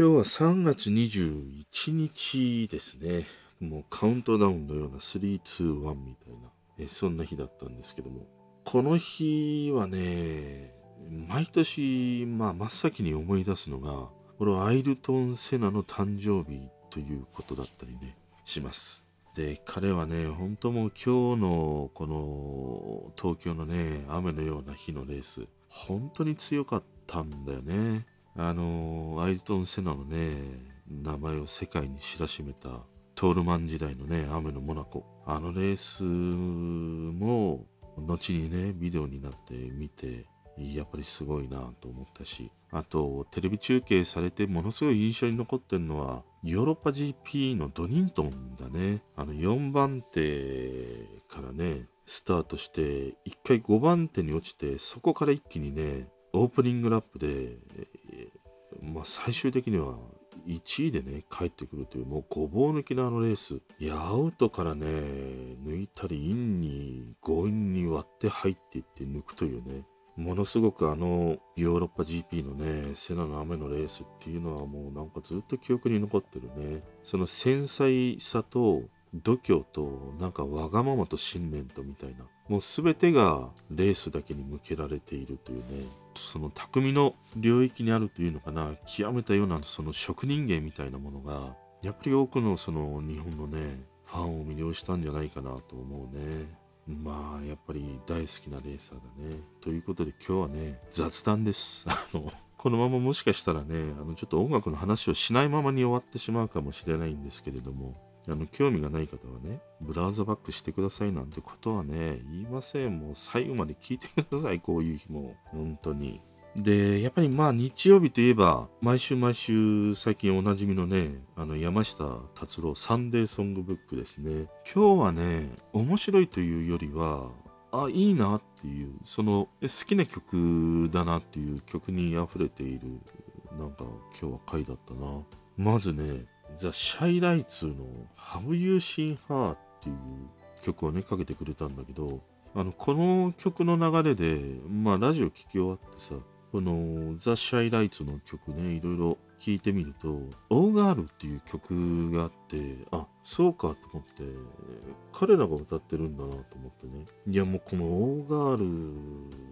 今日は3月21日ですね。もうカウントダウンのような3、2、1みたいな、えそんな日だったんですけども。この日はね、毎年、まあ、真っ先に思い出すのが、これはアイルトン・セナの誕生日ということだったりね、します。で、彼はね、本当もう今日のこの東京のね、雨のような日のレース、本当に強かったんだよね。あのアイルトン・セナのね名前を世界に知らしめたトールマン時代のね雨のモナコ。あのレースも後にねビデオになって見てやっぱりすごいなと思ったし。あとテレビ中継されてものすごい印象に残ってるのはヨーロッパ GP のドニントンだね。あの4番手からねスタートして1回5番手に落ちてそこから一気にねオープニングラップで、まあ、最終的には1位でね帰ってくるというもうごぼう抜きのあのレースいやアウトからね抜いたりインに強引に割って入っていって抜くというねものすごくあのヨーロッパ GP のねセナの雨のレースっていうのはもうなんかずっと記憶に残ってるね。その繊細さと度胸となんかわがままと信念とみたいなもう全てがレースだけに向けられているというねその匠の領域にあるというのかな極めたようなその職人芸みたいなものがやっぱり多くのその日本のねファンを魅了したんじゃないかなと思うね。まあやっぱり大好きなレーサーだね。ということで今日はね雑談です。あのこのままもしかしたらねあのちょっと音楽の話をしないままに終わってしまうかもしれないんですけれどもあの興味がない方はね、ブラウザバックしてくださいなんてことはね、言いません。もう最後まで聞いてください、こういう日も。本当に。で、やっぱりまあ日曜日といえば、毎週毎週最近おなじみのね、あの山下達郎サンデーソングブックですね。今日はね、面白いというよりは、あ、いいなっていう、その好きな曲だなっていう曲に溢れている、なんか今日は回だったな。まずね、ザ・シャイライツの Have You Seen Her っていう曲をね、かけてくれたんだけど、あの、この曲の流れで、まあ、ラジオ聴き終わってさ、このザ・シャイライツの曲ね、いろいろ聴いてみると、オーガールっていう曲があって、あ、そうかと思って、彼らが歌ってるんだなと思ってね。いや、もうこのオーガー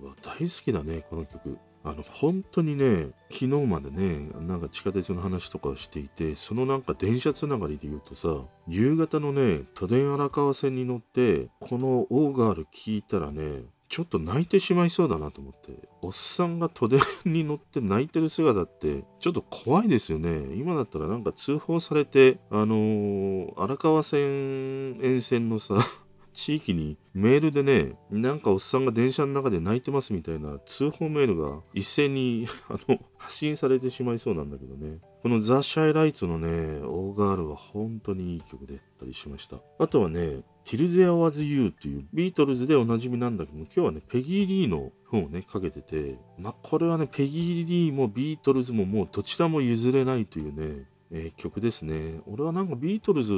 ルは大好きだね、この曲。あの本当にね昨日までねなんか地下鉄の話とかをしていてそのなんか電車つながりで言うとさ夕方のね都電荒川線に乗ってこのオーガール聞いたらねちょっと泣いてしまいそうだなと思っておっさんが都電に乗って 泣いてる姿ってちょっと怖いですよね。今だったらなんか通報されてあのー荒川線沿線のさ地域にメールでね、なんかおっさんが電車の中で泣いてますみたいな通報メールが一斉に あの発信されてしまいそうなんだけどね。この The Chi-Lites のね、 Oh Girl は本当にいい曲であったりしました。あとはね、Till There Was You っていうビートルズでおなじみなんだけども、今日はね、ペギー・リーの方をね、かけてて、まあ、これはね、ペギー・リーもビートルズももうどちらも譲れないというね、えー曲ですね。俺はなんかビートルズ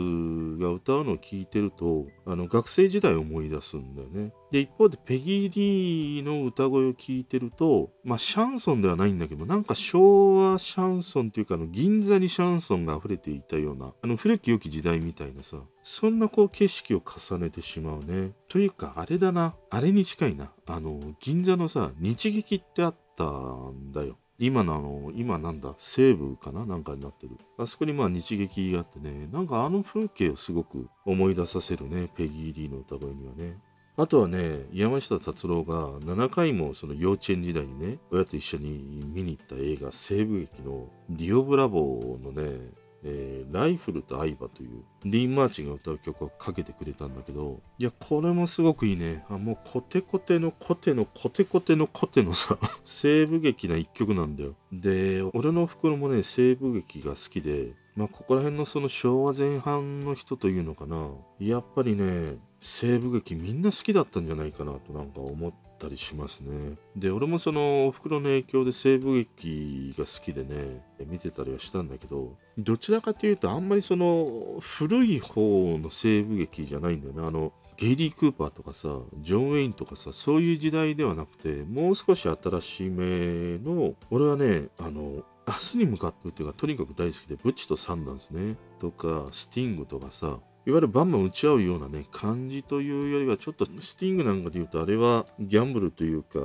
が歌うのを聞いてると、あの学生時代を思い出すんだよね。で、一方でペギー・リーの歌声を聞いてると、まあシャンソンではないんだけど、なんか昭和シャンソンというか、あの銀座にシャンソンが溢れていたような、あの古き良き時代みたいなさ、そんなこう景色を重ねてしまうね。というか、あれだな、あれに近いな。あの、銀座のさ、日劇ってあったんだよ。今のあの、今なんだ、西部かな？なんかになってる。あそこにまあ日劇があってね、なんかあの風景をすごく思い出させるね、ペギー・リーの歌声にはね。あとはね、山下達郎が7回もその幼稚園時代にね、親と一緒に見に行った映画、西部劇のディオブラボーのね、えーライフルと相葉というディーン・マーチンが歌う曲をかけてくれたんだけどいやこれもすごくいいね。あもうコテコテのコテのコテコテのコテのさ 西部劇な一曲なんだよ。で俺のお袋もね西部劇が好きでまあここら辺のその昭和前半の人というのかな。やっぱりね西部劇みんな好きだったんじゃないかなとなんか思ってたりしますね。で俺もそのお袋の影響で西部劇が好きでね見てたりはしたんだけどどちらかというとあんまりその古い方の西部劇じゃないんだよね。あのゲイリー・クーパーとかさジョン・ウェインとかさそういう時代ではなくてもう少し新しめの俺はねあの明日に向かってっていうかとにかく大好きでブッチとサンダンスね。とかスティングとかさいわゆるバンバン打ち合うようなね感じというよりはちょっとスティングなんかで言うとあれはギャンブルというか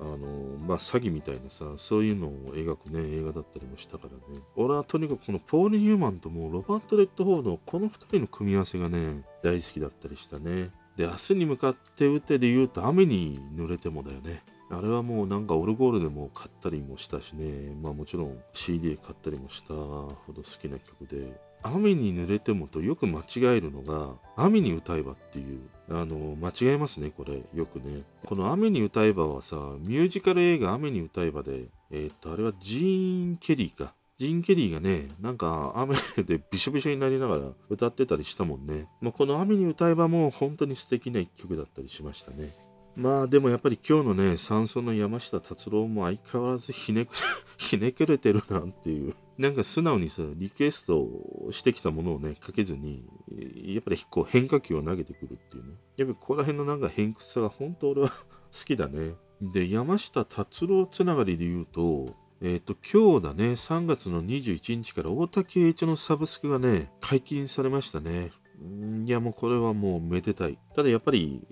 あのまあ詐欺みたいなさそういうのを描くね映画だったりもしたからね。俺はとにかくこのポール・ニューマンともうロバート・レッドフォードこの2人の組み合わせがね大好きだったりしたね。で明日に向かって打てで言うと雨に濡れてもだよね。あれはもうなんかオルゴールでも買ったりもしたしね。まあもちろん CD 買ったりもしたほど好きな曲で。雨に濡れてもとよく間違えるのが雨に歌えばっていうあの間違えますねこれよくねこの雨に歌えばはさミュージカル映画雨に歌えばでえーっとあれはジーン・ケリーかジーン・ケリーがね、なんか雨でびしょびしょになりながら歌ってたりしたもんね。まあ、この雨に歌えばもう本当に素敵な一曲だったりしましたね。まあでもやっぱり今日のね、山村の山下達郎も相変わらずひねくれ、ひねくれてるなっていう。なんか素直にさ、リクエストしてきたものをね、かけずに、やっぱりこう変化球を投げてくるっていうね。やっぱりここら辺のなんか偏屈さが本当俺は好きだね。で、山下達郎つながりで言うと、えっ、と、今日だね、3月の21日から大竹栄一のサブスクがね、解禁されましたね。いや、もうこれはもうめでたい。ただやっぱり、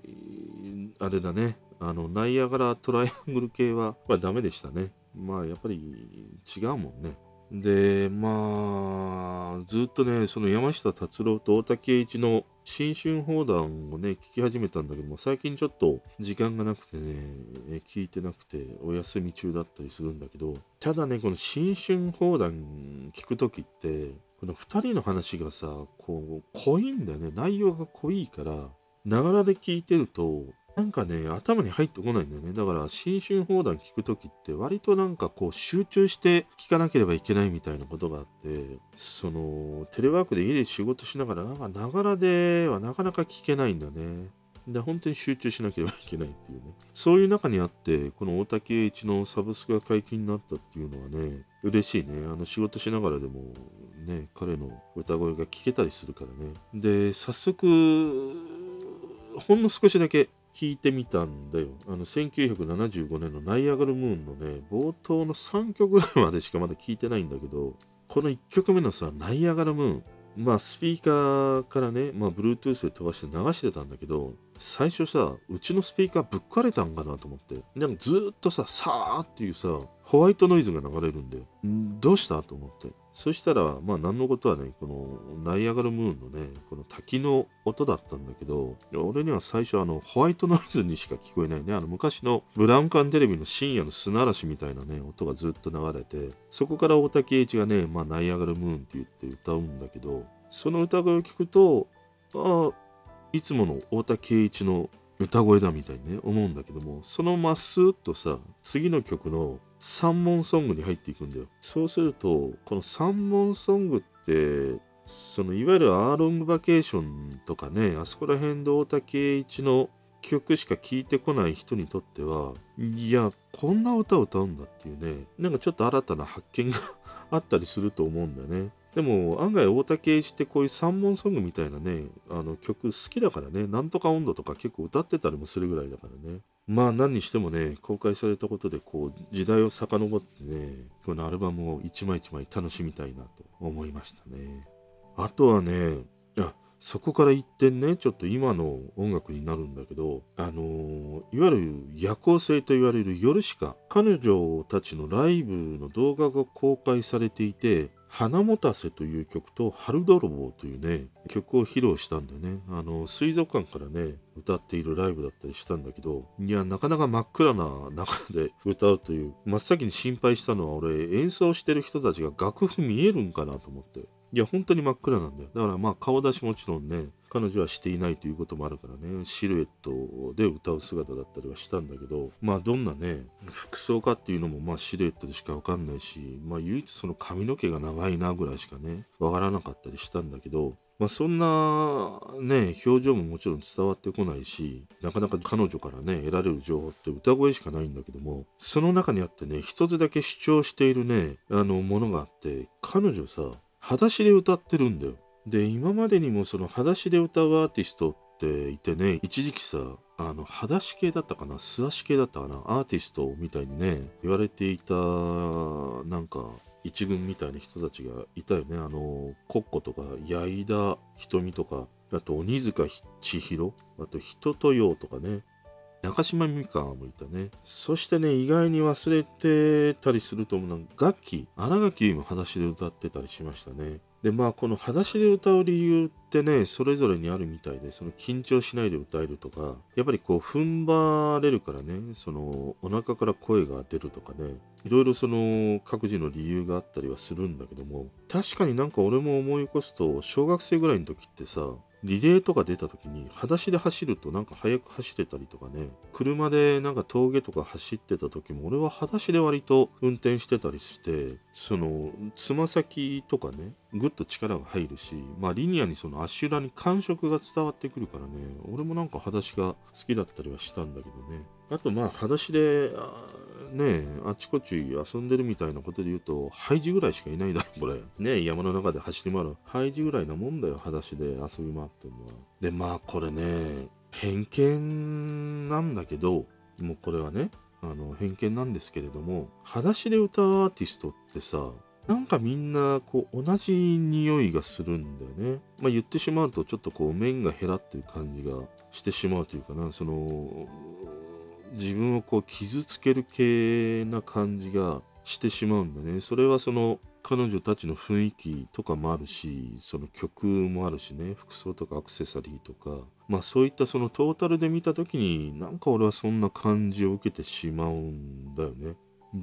あれだね、あの、ナイアガラトライアングル系は、これはダメでしたね。まあ、やっぱり違うもんね。で、まあ、ずっとね、その山下達郎と大竹栄一の新春放談をね、聞き始めたんだけども、最近ちょっと時間がなくてね、聞いてなくて、お休み中だったりするんだけど、ただね、この新春放談聞くときって、この2人の話がさ、こう、濃いんだよね。内容が濃いから、ながらで聞いてると、なんかね、頭に入ってこないんだよね。だから、新春放談聞くときって、割となんかこう、集中して聞かなければいけないみたいなことがあって、その、テレワークで家で仕事しながら、なんか、ながらではなかなか聞けないんだね。で、本当に集中しなければいけないっていうね。そういう中にあって、この大竹栄一のサブスクが解禁になったっていうのはね、嬉しいね。あの、仕事しながらでも、ね、彼の歌声が聞けたりするからね。で、早速、ほんの少しだけ聞いてみたんだよ。あの、1975年のナイアガルムーンのね、冒頭の3曲ぐらいまでしかまだ聞いてないんだけど、この1曲目のさ、ナイアガルムーン、まあ、スピーカーからね、まあ、Bluetooth で飛ばして流してたんだけど、最初さ、うちのスピーカーぶっ壊れたんかなと思って。なんかずーっとさ、さーっていうさ、ホワイトノイズが流れるんだよ。んどうしたと思って。そしたら、まあ、何のことはね、このナイアガルムーンのね、この滝の音だったんだけど、俺には最初、あの、ホワイトノイズにしか聞こえないね。あの、昔のブラウン管テレビの深夜の砂嵐みたいなね、音がずっと流れて、そこから大竹栄一がね、まあ、ナイアガルムーンって言って歌うんだけど、その歌声を聞くと、ああ、いつもの大竹栄一の歌声だみたいにね、思うんだけども、そのまっすーっとさ、次の曲の三問ソングに入っていくんだよ。そうすると、この三問ソングって、そのいわゆるアーロングバケーションとかね、あそこら辺で大竹栄一の曲しか聴いてこない人にとっては、いや、こんな歌を歌うんだっていうね、なんかちょっと新たな発見が あったりすると思うんだよね。でも案外大竹栄一ってこういう三問ソングみたいなね、あの曲好きだからね、なんとか温度とか結構歌ってたりもするぐらいだからね。まあ何にしてもね、公開されたことでこう時代を遡ってね、このアルバムを一枚一枚楽しみたいなと思いましたね。あとはね、あそこから一点ね、ちょっと今の音楽になるんだけど、あのーいわゆる夜行性と言われる夜しか、彼女たちのライブの動画が公開されていて、花もたせという曲と春泥棒というね、曲を披露したんだよね。あの、水族館からね、歌っているライブだったりしたんだけど、いや、なかなか真っ暗な中で 歌うという、真っ先に心配したのは俺、演奏してる人たちが楽譜見えるんかなと思って。いや、本当に真っ暗なんだよ。だからまあ顔出しもちろんね、彼女はしていないということもあるからね、シルエットで歌う姿だったりはしたんだけど、まあどんなね、服装かっていうのもまあシルエットでしかわかんないし、まあ唯一その髪の毛が長いなぐらいしかね、わからなかったりしたんだけど、まあそんなね、表情ももちろん伝わってこないし、なかなか彼女からね、得られる情報って歌声しかないんだけども、その中にあってね、一つだけ主張しているね、あのものがあって、彼女さ、裸足で歌ってるんだよ。で、今までにもその裸足で歌うアーティストっていてね、一時期さ、あの、裸足系だったかな素足系だったかなアーティストみたいにね、言われていた、なんか、一軍みたいな人たちがいたよね。あの、コッコとか、矢井田瞳とか、あと鬼塚千尋、あと人とようとかね。中島美香もいたね。そしてね、意外に忘れてたりすると思うのが、楽器、荒垣も裸足で歌ってたりしましたね。で、まあ、この裸足で歌う理由ってね、それぞれにあるみたいで、その緊張しないで歌えるとか、やっぱりこう、踏ん張れるからね、その、お腹から声が出るとかね、いろいろその、各自の理由があったりはするんだけども、確かになんか俺も思い起こすと、小学生ぐらいの時ってさ、リレーとか出た時に裸足で走るとなんか速く走ってたりとかね車でなんか峠とか走ってた時も俺は裸足で割と運転してたりしてそのつま先とかねぐっと力が入るしまあリニアにその足裏に感触が伝わってくるからね俺もなんか裸足が好きだったりはしたんだけどね。あとまあ裸足でねあちこち遊んでるみたいなことで言うとハイジぐらいしかいないだろ これ。ね山の中で走り回る。ハイジぐらいなもんだよ裸足で遊び回ってんのは。でまあこれね偏見なんだけどもうこれはねあの偏見なんですけれども裸足で歌うアーティストってさなんかみんなこう同じ匂いがするんだよね。まあ言ってしまうとちょっとこう面が減らってる感じがしてしまうというかな。その自分をこう傷つける系な感じがしてしまうんだね。それはその彼女たちの雰囲気とかもあるし、その曲もあるしね、服装とかアクセサリーとか、まあそういったそのトータルで見た時になんか俺はそんな感じを受けてしまうんだよね。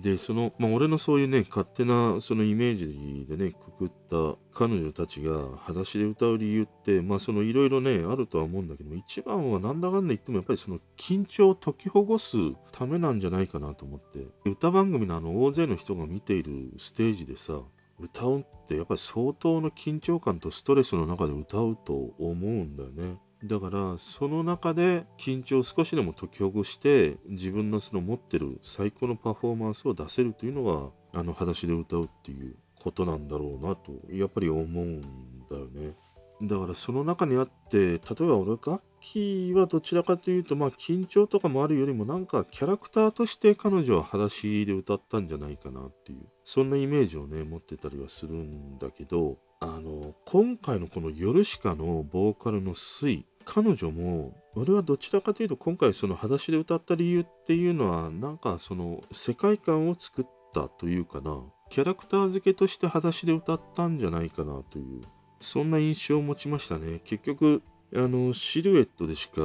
で、その、まあ俺のそういうね、勝手なそのイメージでね、くくった彼女たちが裸足で歌う理由って、まあそのいろいろね、あるとは思うんだけども、一番はなんだかんだ言ってもやっぱりその緊張を解きほぐすためなんじゃないかなと思って、歌番組のあの大勢の人が見ているステージでさ、歌うってやっぱり相当の緊張感とストレスの中で歌うと思うんだよね。だからその中で緊張を少しでも解きほぐして自分のその持ってる最高のパフォーマンスを出せるというのがあの裸足で歌うっていうことなんだろうなとやっぱり思うんだよね。だからその中にあって例えば俺楽器はどちらかというとまあ緊張とかもあるよりもなんかキャラクターとして彼女は裸足で歌ったんじゃないかなっていうそんなイメージをね持ってたりはするんだけどあの今回のこの「ヨルシカ」のボーカルのスイ彼女も俺はどちらかというと今回その裸足で歌った理由っていうのはなんかその世界観を作ったというかなキャラクター付けとして裸足で歌ったんじゃないかなというそんな印象を持ちましたね。結局あのシルエットでしか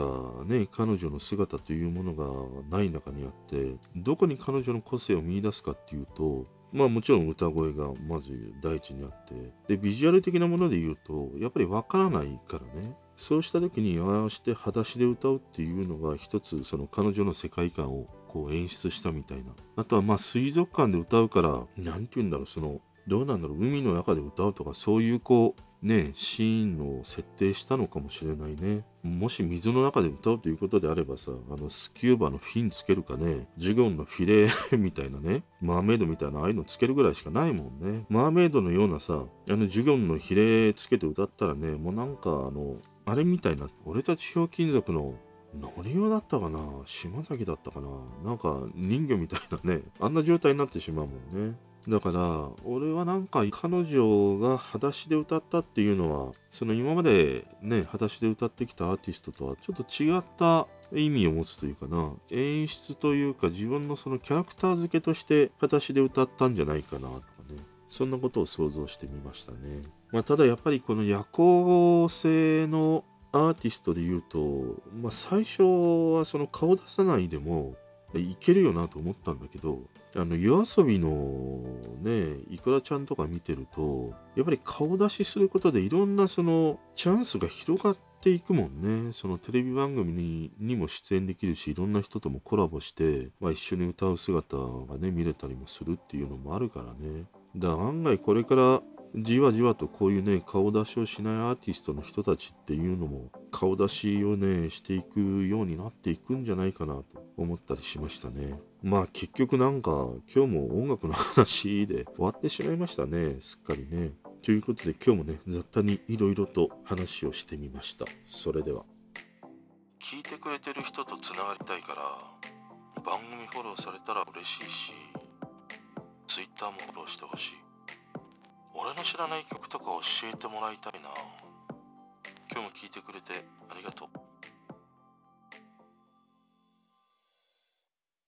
ね彼女の姿というものがない中にあってどこに彼女の個性を見出すかっていうとまあもちろん歌声がまず第一にあってでビジュアル的なもので言うとやっぱりわからないからね。そうした時にああして裸足で歌うっていうのが一つその彼女の世界観をこう演出したみたいな。あとはまあ水族館で歌うから何て言うんだろうそのどうなんだろう海の中で歌うとかそういうこうねシーンを設定したのかもしれないね。もし水の中で歌うということであればさあのスキューバのフィンつけるかねジュゴンのフィレー みたいなねマーメイドみたいなああいうのつけるぐらいしかないもんね。マーメイドのようなさあのジュゴンのヒレつけて歌ったらねもうなんかあのあれみたいな俺たちひょうきん族のノリオだったかな？島崎だったかな？なんか人魚みたいなね。あんな状態になってしまうもんね。だから俺はなんか彼女が裸足で歌ったっていうのはその今までね裸足で歌ってきたアーティストとはちょっと違った意味を持つというかな。演出というか自分のそのキャラクター付けとして裸足で歌ったんじゃないかなそんなことを想像してみましたね、まあ、ただやっぱりこの夜行性のアーティストで言うと、まあ、最初はその顔出さないでもいけるよなと思ったんだけどあの夜遊びのねいくらちゃんとか見てるとやっぱり顔出しすることでいろんなそのチャンスが広がっていくもんね。そのテレビ番組ににも出演できるしいろんな人ともコラボして、まあ、一緒に歌う姿がね見れたりもするっていうのもあるからね。だから案外これからじわじわとこういうね顔出しをしないアーティストの人たちっていうのも顔出しをねしていくようになっていくんじゃないかなと思ったりしましたね。まあ結局なんか今日も音楽の話で 終わってしまいましたね。すっかりね。ということで今日もね雑多にいろいろと話をしてみました。それでは。聞いてくれてる人とつながりたいから番組フォローされたら嬉しいし Twitter もフォローしてほしい。俺の知らない曲とか教えてもらいたいな。今日も聞いてくれてありがとう。